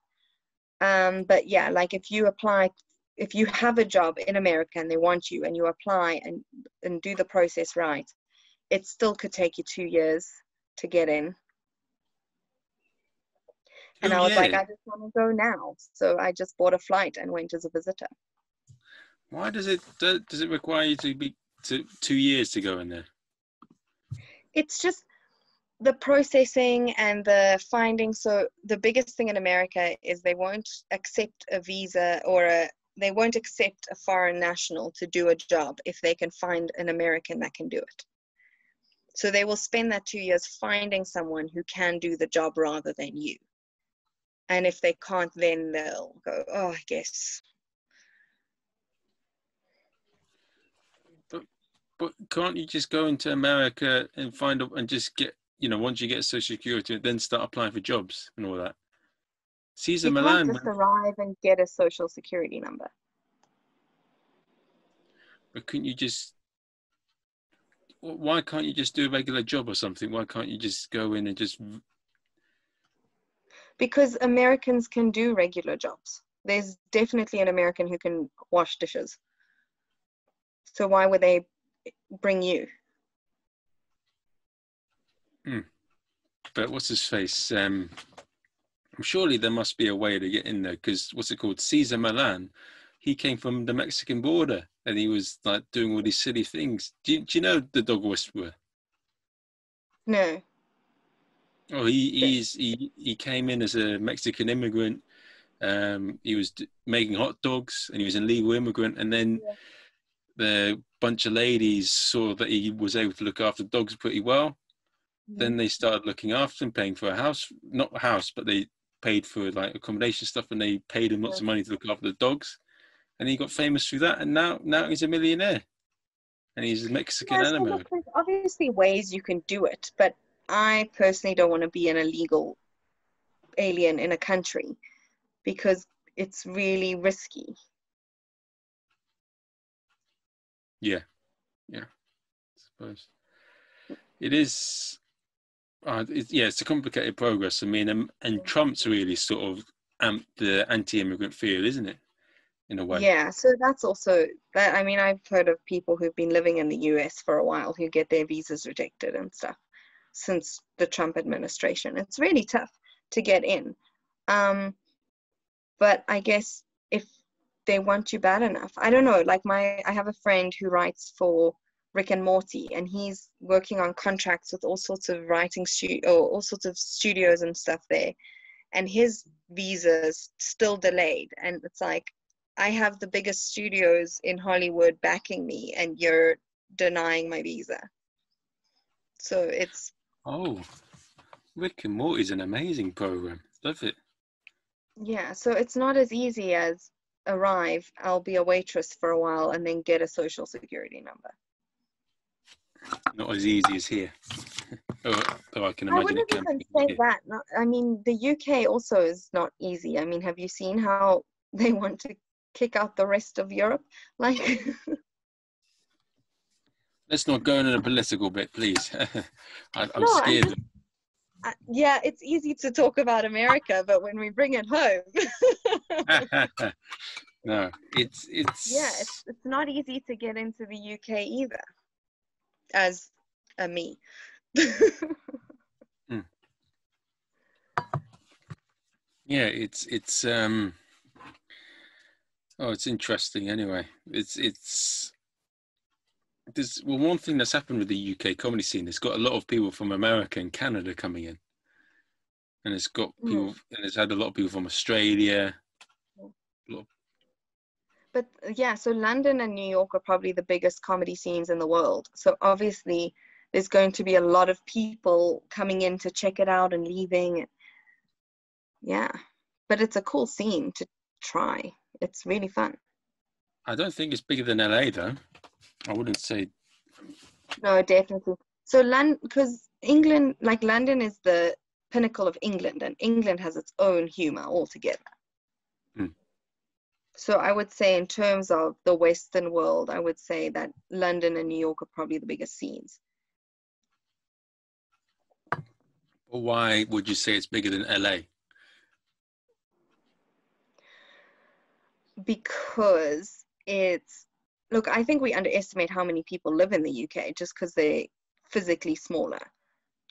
Um, but yeah, like if you apply, if you have a job in America and they want you, and you apply and and do the process right, it still could take you two years to get in. And Two I was like. I just want to go now. So I just bought a flight and went as a visitor. Why does it does it require you to be to two years to go in there? It's just the processing and the finding. So the biggest thing in America is they won't accept a visa or a they won't accept a foreign national to do a job if they can find an American that can do it. So they will spend that two years finding someone who can do the job rather than you. And if they can't, then they'll go, oh, I guess But can't you just go into America and find out and just get you know once you get social security, then start applying for jobs and all that? Cesar you Millan, can't just arrive and get a social security number. but couldn't you just? Why can't you just do a regular job or something? Why can't you just go in and just? Because Americans can do regular jobs. There's definitely an American who can wash dishes. So why would they bring you? But what's his face? Um, surely there must be a way to get in there because what's it called? Cesar Millan. He came from the Mexican border and he was like doing all these silly things. Do you, do you know the dog whisperer? No. Oh, he he's he he came in as a Mexican immigrant. Um, he was d- making hot dogs, and he was an illegal immigrant. And then Yeah. the bunch of ladies saw that he was able to look after dogs pretty well. Then they started looking after him, paying for a house, not a house, but they paid for like accommodation stuff, and they paid him lots of money to look after the dogs. And he got famous through that, and now now he's a millionaire, and he's a Mexican Yeah, so there's obviously ways you can do it, but I personally don't want to be an illegal alien in a country because it's really risky. Yeah, yeah, I suppose it is. Uh, it, yeah, it's a complicated progress. I mean, um, and Trump's really sort of amped the anti-immigrant feel, isn't it? In a way. Yeah, so that's also that. I mean, I've heard of people who've been living in the US for a while who get their visas rejected and stuff since the Trump administration. It's really tough to get in. Um, but I guess if they want you bad enough, I don't know. Like my, I have a friend who writes for Rick and Morty, and he's working on contracts with all sorts of writing stu- or all sorts of studios and stuff there, and his visa's still delayed, and it's like I have the biggest studios in Hollywood backing me, and you're denying my visa. So it's Oh, Rick and Morty is an amazing program. Love it. yeah, so it's not as easy as arrive, I'll be a waitress for a while, and then get a social security number. Not as easy as here. oh, oh, I can imagine it wouldn't even say here. that. I mean, the UK also is not easy. I mean, have you seen how they want to kick out the rest of Europe? Like, Let's not go into the political bit, please. I, I'm No, scared. just- yeah, it's easy to talk about America, but when we bring it home, no, it's it's yeah, it's, it's not easy to get into the UK either, as a me. yeah, it's it's um. Oh, it's interesting. Anyway, it's it's. There's well, one thing that's happened with the UK comedy scene. It's got a lot of people from America and Canada coming in, and it's got Mm. people, and it's had a lot of people from Australia. but uh, yeah, so London and New York are probably the biggest comedy scenes in the world. So obviously, there's going to be a lot of people coming in to check it out and leaving. Yeah, but it's a cool scene to try. It's really fun. I don't think it's bigger than LA though. I wouldn't say. No, definitely. So London, because England, like London, is the pinnacle of England, and England has its own humor altogether. Hmm. So I would say, in terms of the Western world, I would say that London and New York are probably the biggest scenes. Why would you say it's bigger than LA? because it's look i think we underestimate how many people live in the uk just because they're physically smaller.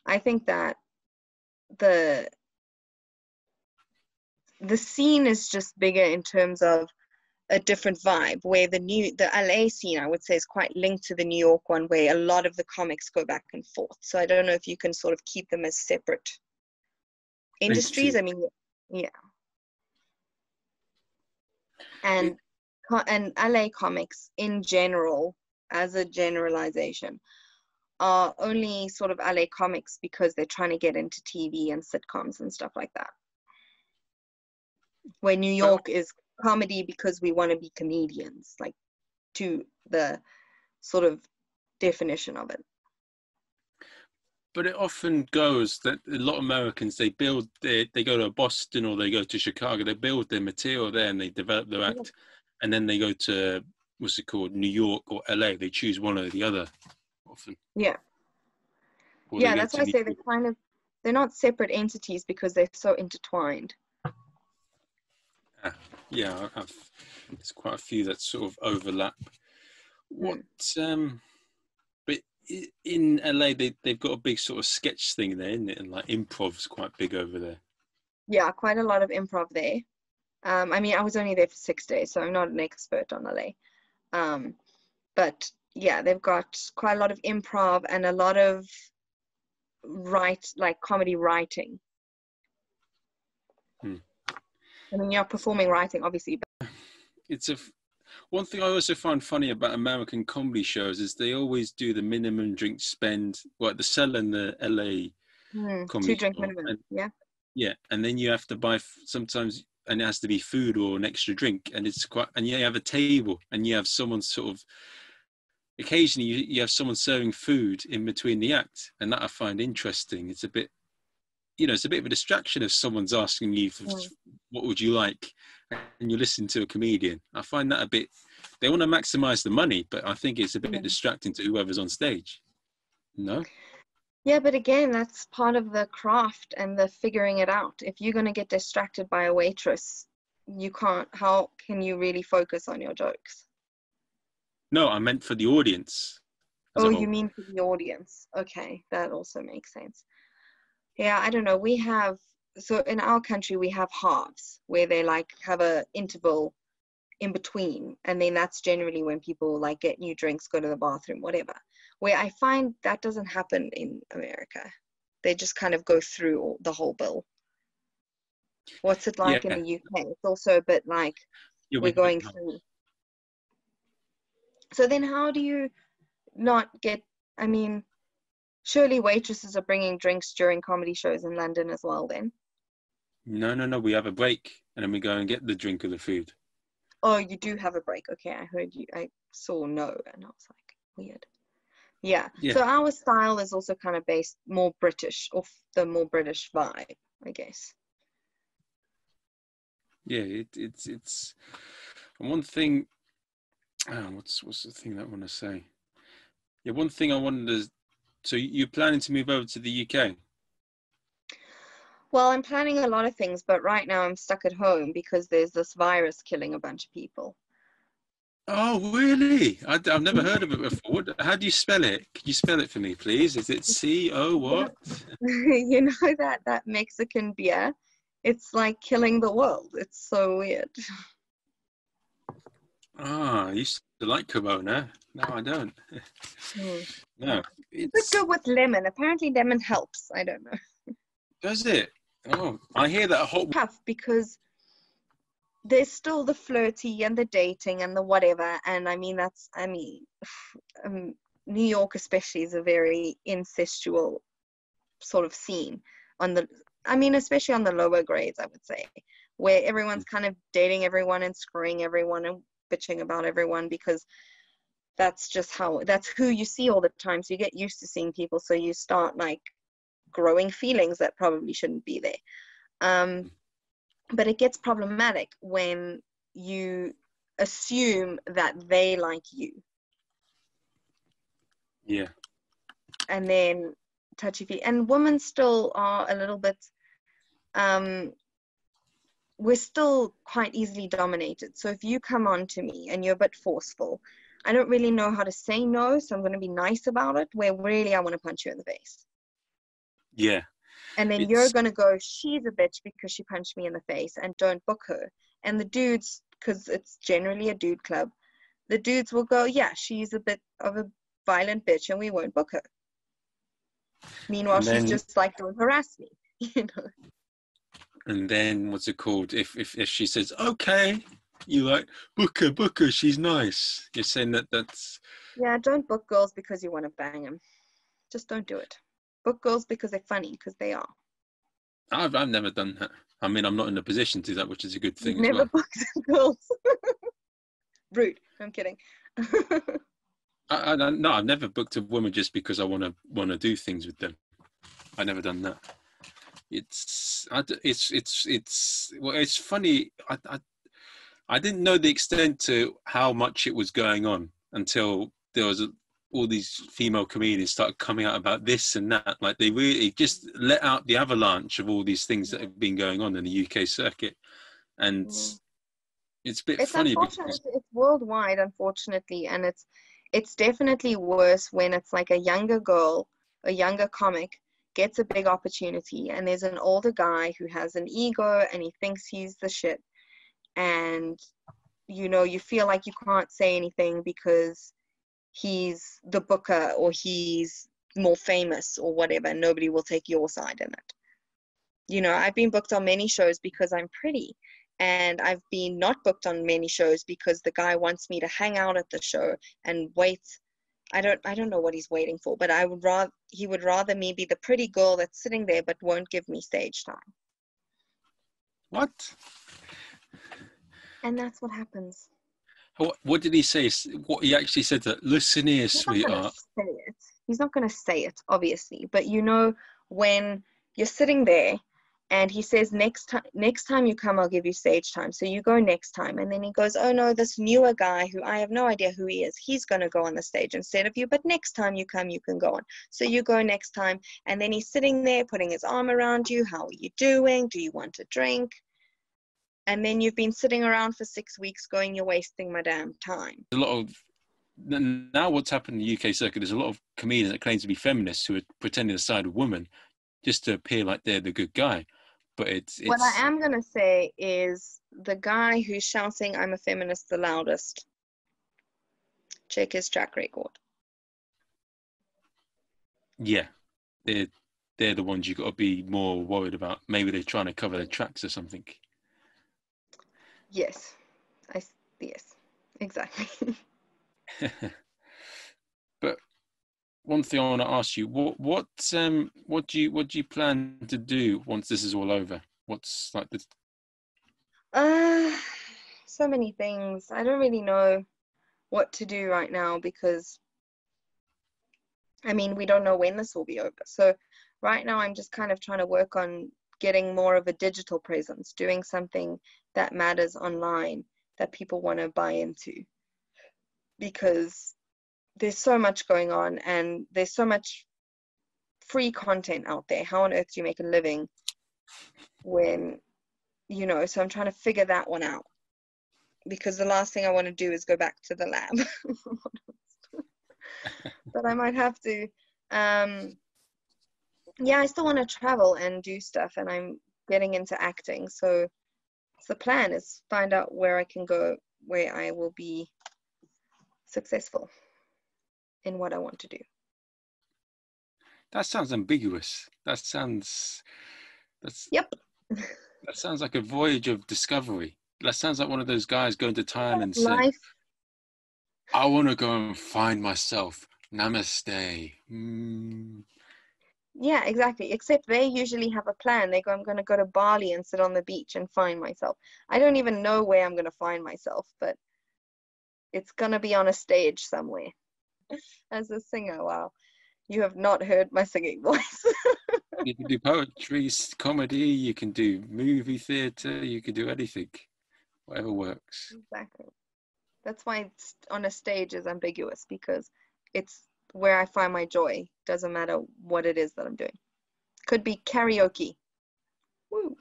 I think that the the scene is just bigger in terms of a different vibe where the new the la scene i would say is quite linked to the new york one where a lot of the comics go back and forth. So i don't know if you can sort of keep them as separate industries. I mean yeah. And and LA comics in general, as a generalization, are only sort of LA comics because they're trying to get into TV and sitcoms and stuff like that. Where New York is comedy because we want to be comedians, like to the sort of definition of it. But it often goes that a lot of Americans they build their, they go to Boston or they go to Chicago, they build their material there and they develop their act, and then they go to what's it called, New York or LA. They choose one or the other often. Yeah. Or yeah, that's why I say they're kind of they're not separate entities because they're so intertwined. Yeah, I- I've, there's quite a few that sort of overlap. What, um, but in LA, they, they've got a big sort of sketch thing there, isn't it? And like improv's quite big over there. yeah, quite a lot of improv there. Um, I mean, I was only there for six days, so I'm not an expert on LA. Um, but yeah, they've got quite a lot of improv and a lot of write, like comedy writing. Hmm. I mean, you're performing writing, obviously, but It's a f- one thing I also find funny about American comedy shows is they always do the minimum drink spend, well, the sell in the LA hmm, comedy two drink minimum. and- Yeah. Yeah, and then you have to buy f- sometimes, and it has to be food or an extra drink, and it's quite. And you have a table, and you have someone sort of. Occasionally, you, you have someone serving food in between the act, and that I find interesting. It's a bit, you know, it's a bit of a distraction if someone's asking you for Mm. what would you like, and you listen to a comedian. I find that a bit. They want to maximize the money, but I think it's a bit Yeah. distracting to whoever's on stage. No. Yeah, but again, that's part of the craft and the figuring it out. If you're going to get distracted by a waitress, you can't, how can you really focus on your jokes? No, I meant for the audience. Oh, you mean for the audience? Okay, that also makes sense. Yeah, I don't know. We have, so in our country, we have halves where they like have a interval in between. And then that's generally when people like get new drinks, go to the bathroom, whatever. Where I find that doesn't happen in America. They just kind of go through all, the whole bill. What's it like Yeah. in the UK? It's also a bit like Yeah, we're going through. So then, how do you not get? I mean, surely waitresses are bringing drinks during comedy shows in London as well. Then, No, no, no. We have a break and then we go and get the drink or the food. oh, you do have a break. Okay, I heard you. I saw no, and I was like, weird. Yeah. Yeah. So our style is also kind of based more British, off the more British vibe, I guess. Yeah, it, it's it's and one thing. Oh, what's what's the thing that I want to say? Yeah, one thing I wanted to. So you're planning to move over to the UK? Well, I'm planning a lot of things, but right now I'm stuck at home because there's this virus killing a bunch of people. Oh, really? I, have never heard of it before. How do you spell it? Can you spell it for me, please? Is it C O what? you know that that Mexican beer? It's like killing the world. It's so weird. Ah, I used to like Corona. No, I don't. Mm. No, It's it's good with lemon. Apparently, lemon helps. I don't know. does it? Oh, I hear that hot. Tough because there's still the flirty and the dating and the whatever. And I mean, that's, I mean, um, New York especially is a very incestual sort of scene on the, I mean, especially on the lower grades, I would say, where everyone's kind of dating everyone and screwing everyone and bitching about everyone because that's just how that's who you see all the time so you get used to seeing people so you start like growing feelings that probably shouldn't be there um, but it gets problematic when you assume that they like you. Yeah, and then touchy feely and women still are a little bit um we're still quite easily dominated. So if you come on to me and you're a bit forceful i don't really know how to say no so i'm going to be nice about it where really i want to punch you in the face. Yeah, and then you're going to go she's a bitch because she punched me in the face and don't book her. And the dudes because it's generally a dude club the dudes will go yeah she's a bit of a violent bitch and we won't book her. Meanwhile then- she's just like don't harass me you know? And then what's it called? If if if she says okay, you like Booker, Booker, she's nice. You're saying that that's yeah don't book girls because you want to bang them just don't do it book girls because they're funny because they are I've I've never done that. I mean, I'm not in a position to do that, which is a good thing never well. booked girls rude i'm kidding I, I no, I've never booked a woman just because I want to want to do things with them. I've never done that. It's I it's it's it's well, it's funny. I, I I didn't know the extent to how much it was going on until there was a, all these female comedians started coming out about this and that. Like they really just let out the avalanche of all these things that have been going on in the UK circuit, and Mm. it's a bit it's funny because it's, it's worldwide unfortunately and it's it's definitely worse when it's like a younger girl a younger comic gets a big opportunity and there's an older guy who has an ego and he thinks he's the shit and you know you feel like you can't say anything because he's the booker or he's more famous or whatever nobody will take your side in it you know i've been booked on many shows because i'm pretty and I've been not booked on many shows because the guy wants me to hang out at the show and wait. I don't I don't know what he's waiting for, but I would rather he would rather me be the pretty girl that's sitting there but won't give me stage time. what? And that's what happens. What, what did he say? What he actually said that listen here, He's not sweetheart. say it. He's not gonna say it, obviously. But you know, when you're sitting there and he says next time next time you come i'll give you stage time so you go next time and then he goes oh no this newer guy who i have no idea who he is he's going to go on the stage instead of you but next time you come you can go on so you go next time and then he's sitting there putting his arm around you how are you doing do you want a drink and then you've been sitting around for six weeks going you're wasting my damn time A lot of now what's happened in the UK circuit is a lot of comedians that claim to be feminists who are pretending to side of women just to appear like they're the good guy. But it's, it's What I am going to say is the guy who's shouting, I'm a feminist the loudest. Check his track record. yeah, they're they're the ones you've got to be more worried about. Maybe they're trying to cover their tracks or something. Yes, I yes, exactly. but one thing I want to ask you: what what um what do you what do you plan to do once this is all over? What's like the Uh, so many things. I don't really know what to do right now because, I mean, we don't know when this will be over. So, right now, I'm just kind of trying to work on getting more of a digital presence, doing something that matters online that people want to buy into. Because there's so much going on and there's so much free content out there. How on earth do you make a living when you know so i'm trying to figure that one out because the last thing i want to do is go back to the lab but i might have to um yeah i still want to travel and do stuff and i'm getting into acting so the plan is find out where i can go where i will be successful in what i want to do that sounds ambiguous. That sounds that's yep that sounds like a voyage of discovery. That sounds like one of those guys going to Thailand saying, life I want to go and find myself. Namaste. Mm. Yeah, exactly. Except they usually have a plan. They go, I'm going to go to Bali and sit on the beach and find myself. I don't even know where I'm going to find myself, but it's going to be on a stage somewhere. As a singer, wow. You have not heard my singing voice. You can do poetry, comedy, you can do movie theatre, you can do anything. Whatever works. exactly. That's why it's on a stage is ambiguous because it's where I find my joy. Doesn't matter what it is that I'm doing. Could be karaoke. Woo.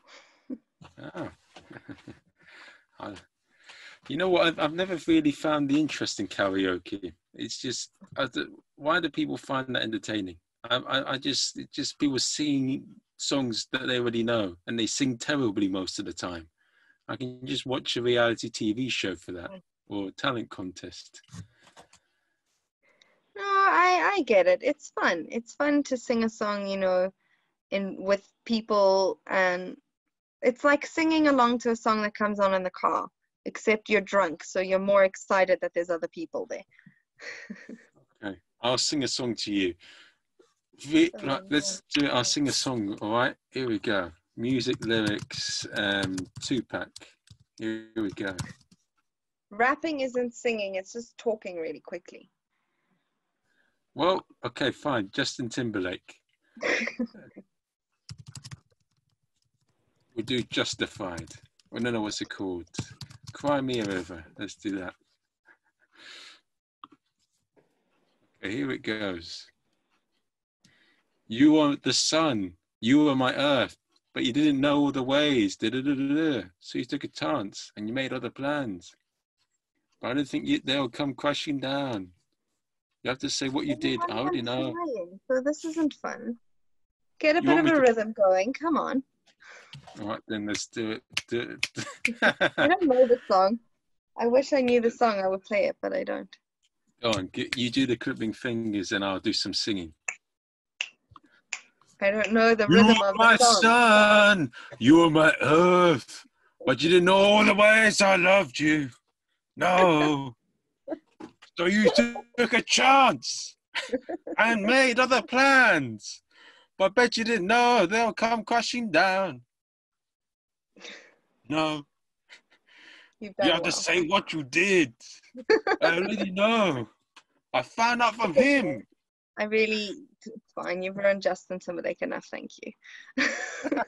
Ah. I- you know what? I've, I've never really found the interest in karaoke. It's just, why do people find that entertaining? I, I, I just, just people singing songs that they already know, and they sing terribly most of the time. I can just watch a reality TV show for that, or a talent contest. No, I I get it. It's fun. It's fun to sing a song, you know, in with people and it's like singing along to a song that comes on in the car, except you're drunk, so you're more excited that there's other people there. Okay, I'll sing a song to you. Vi- Oh, right, let's do it. I'll sing a song. All right, here we go. Music, lyrics, um, Tupac. Here we go. Rapping isn't singing, it's just talking really quickly. Well, okay, fine. Justin Timberlake. We do Justified. I don't know what's it called. Cry Me River. Let's do that. Okay, here it goes. You are the sun. You are my earth. But you didn't know all the ways. Da-da-da-da-da. So you took a chance and you made other plans. But I don't think you, they'll come crashing down. You have to say what you did. I already know. So this isn't fun. Get a You bit of a to- rhythm going. Come on. All right, then let's do it. Do it. I don't know the song. I wish I knew the song. I would play it, but I don't. Go on, get, you do the clipping fingers and I'll do some singing. I don't know the rhythm are of my the song. sun, you are my earth, but you didn't know all the ways I loved you. No. So you took a chance and made other plans, but bet you didn't know they'll come crashing down. No, you have well. to say what you did. I already know. I found out from him. I really, fine. You've ruined Justin Timberlake enough. Thank you. well,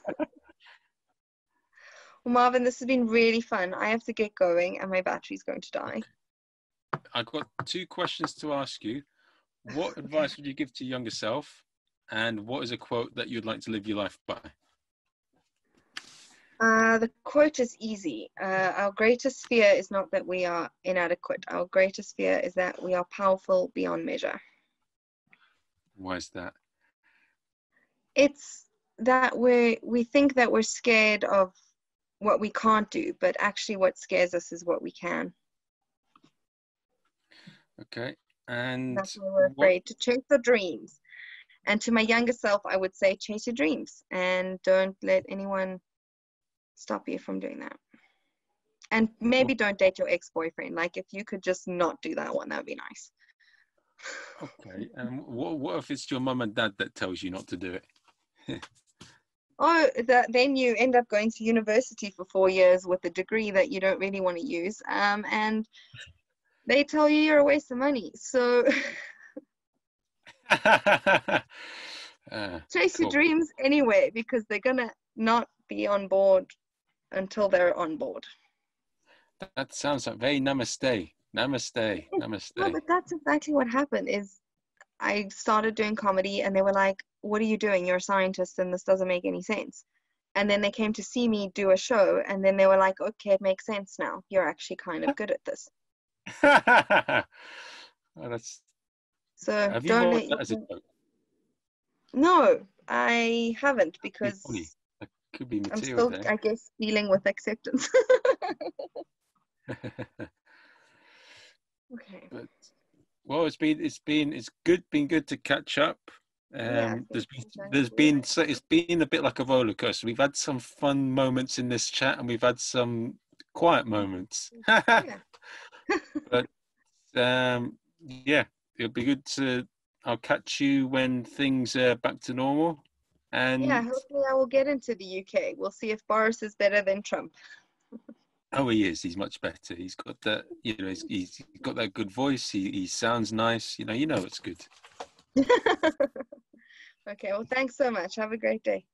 Marvin, this has been really fun. I have to get going and my battery's going to die. I've got two questions to ask you. What advice would you give to your younger self? And what is a quote that you'd like to live your life by? Uh, the quote is easy. Uh, our greatest fear is not that we are inadequate. Our greatest fear is that we are powerful beyond measure. Why is that? It's that we we think that we're scared of what we can't do, but actually, what scares us is what we can. Okay. And That's why we're what- afraid to chase the dreams And to my younger self, I would say chase your dreams and don't let anyone stop you from doing that. And maybe don't date your ex boyfriend. Like, if you could just not do that one, that would be nice. Okay. And what, what if it's your mum and dad that tells you not to do it? oh, that, then you end up going to university for four years with a degree that you don't really want to use. Um, and they tell you you're a waste of money. So uh, chase Cool. your dreams anyway because they're going to not be on board until they're on board. that sounds like very namaste. Namaste. namaste. No, but that's exactly what happened is I started doing comedy and they were like, What are you doing? You're a scientist and this doesn't make any sense. And then they came to see me do a show and then they were like, Okay, it makes sense now. You're actually kind of good at this. Oh, that's, So have you don't that as a joke? No, I haven't because. Could be I'm still, there. I guess, dealing with acceptance. okay. but well, it's been it's been it's good been good to catch up. Um, Yeah, there's been there's been it's been a bit like a roller coaster. We've had some fun moments in this chat, and we've had some quiet moments. Yeah. um, yeah, it'll be good to. I'll catch you when things are back to normal. And Yeah, hopefully I will get into the UK. We'll see if Boris is better than Trump. oh, he is. He's much better. He's got that. You know, he's, he's got that good voice. He he sounds nice. You know, you know it's good. okay, well, thanks so much. Have a great day.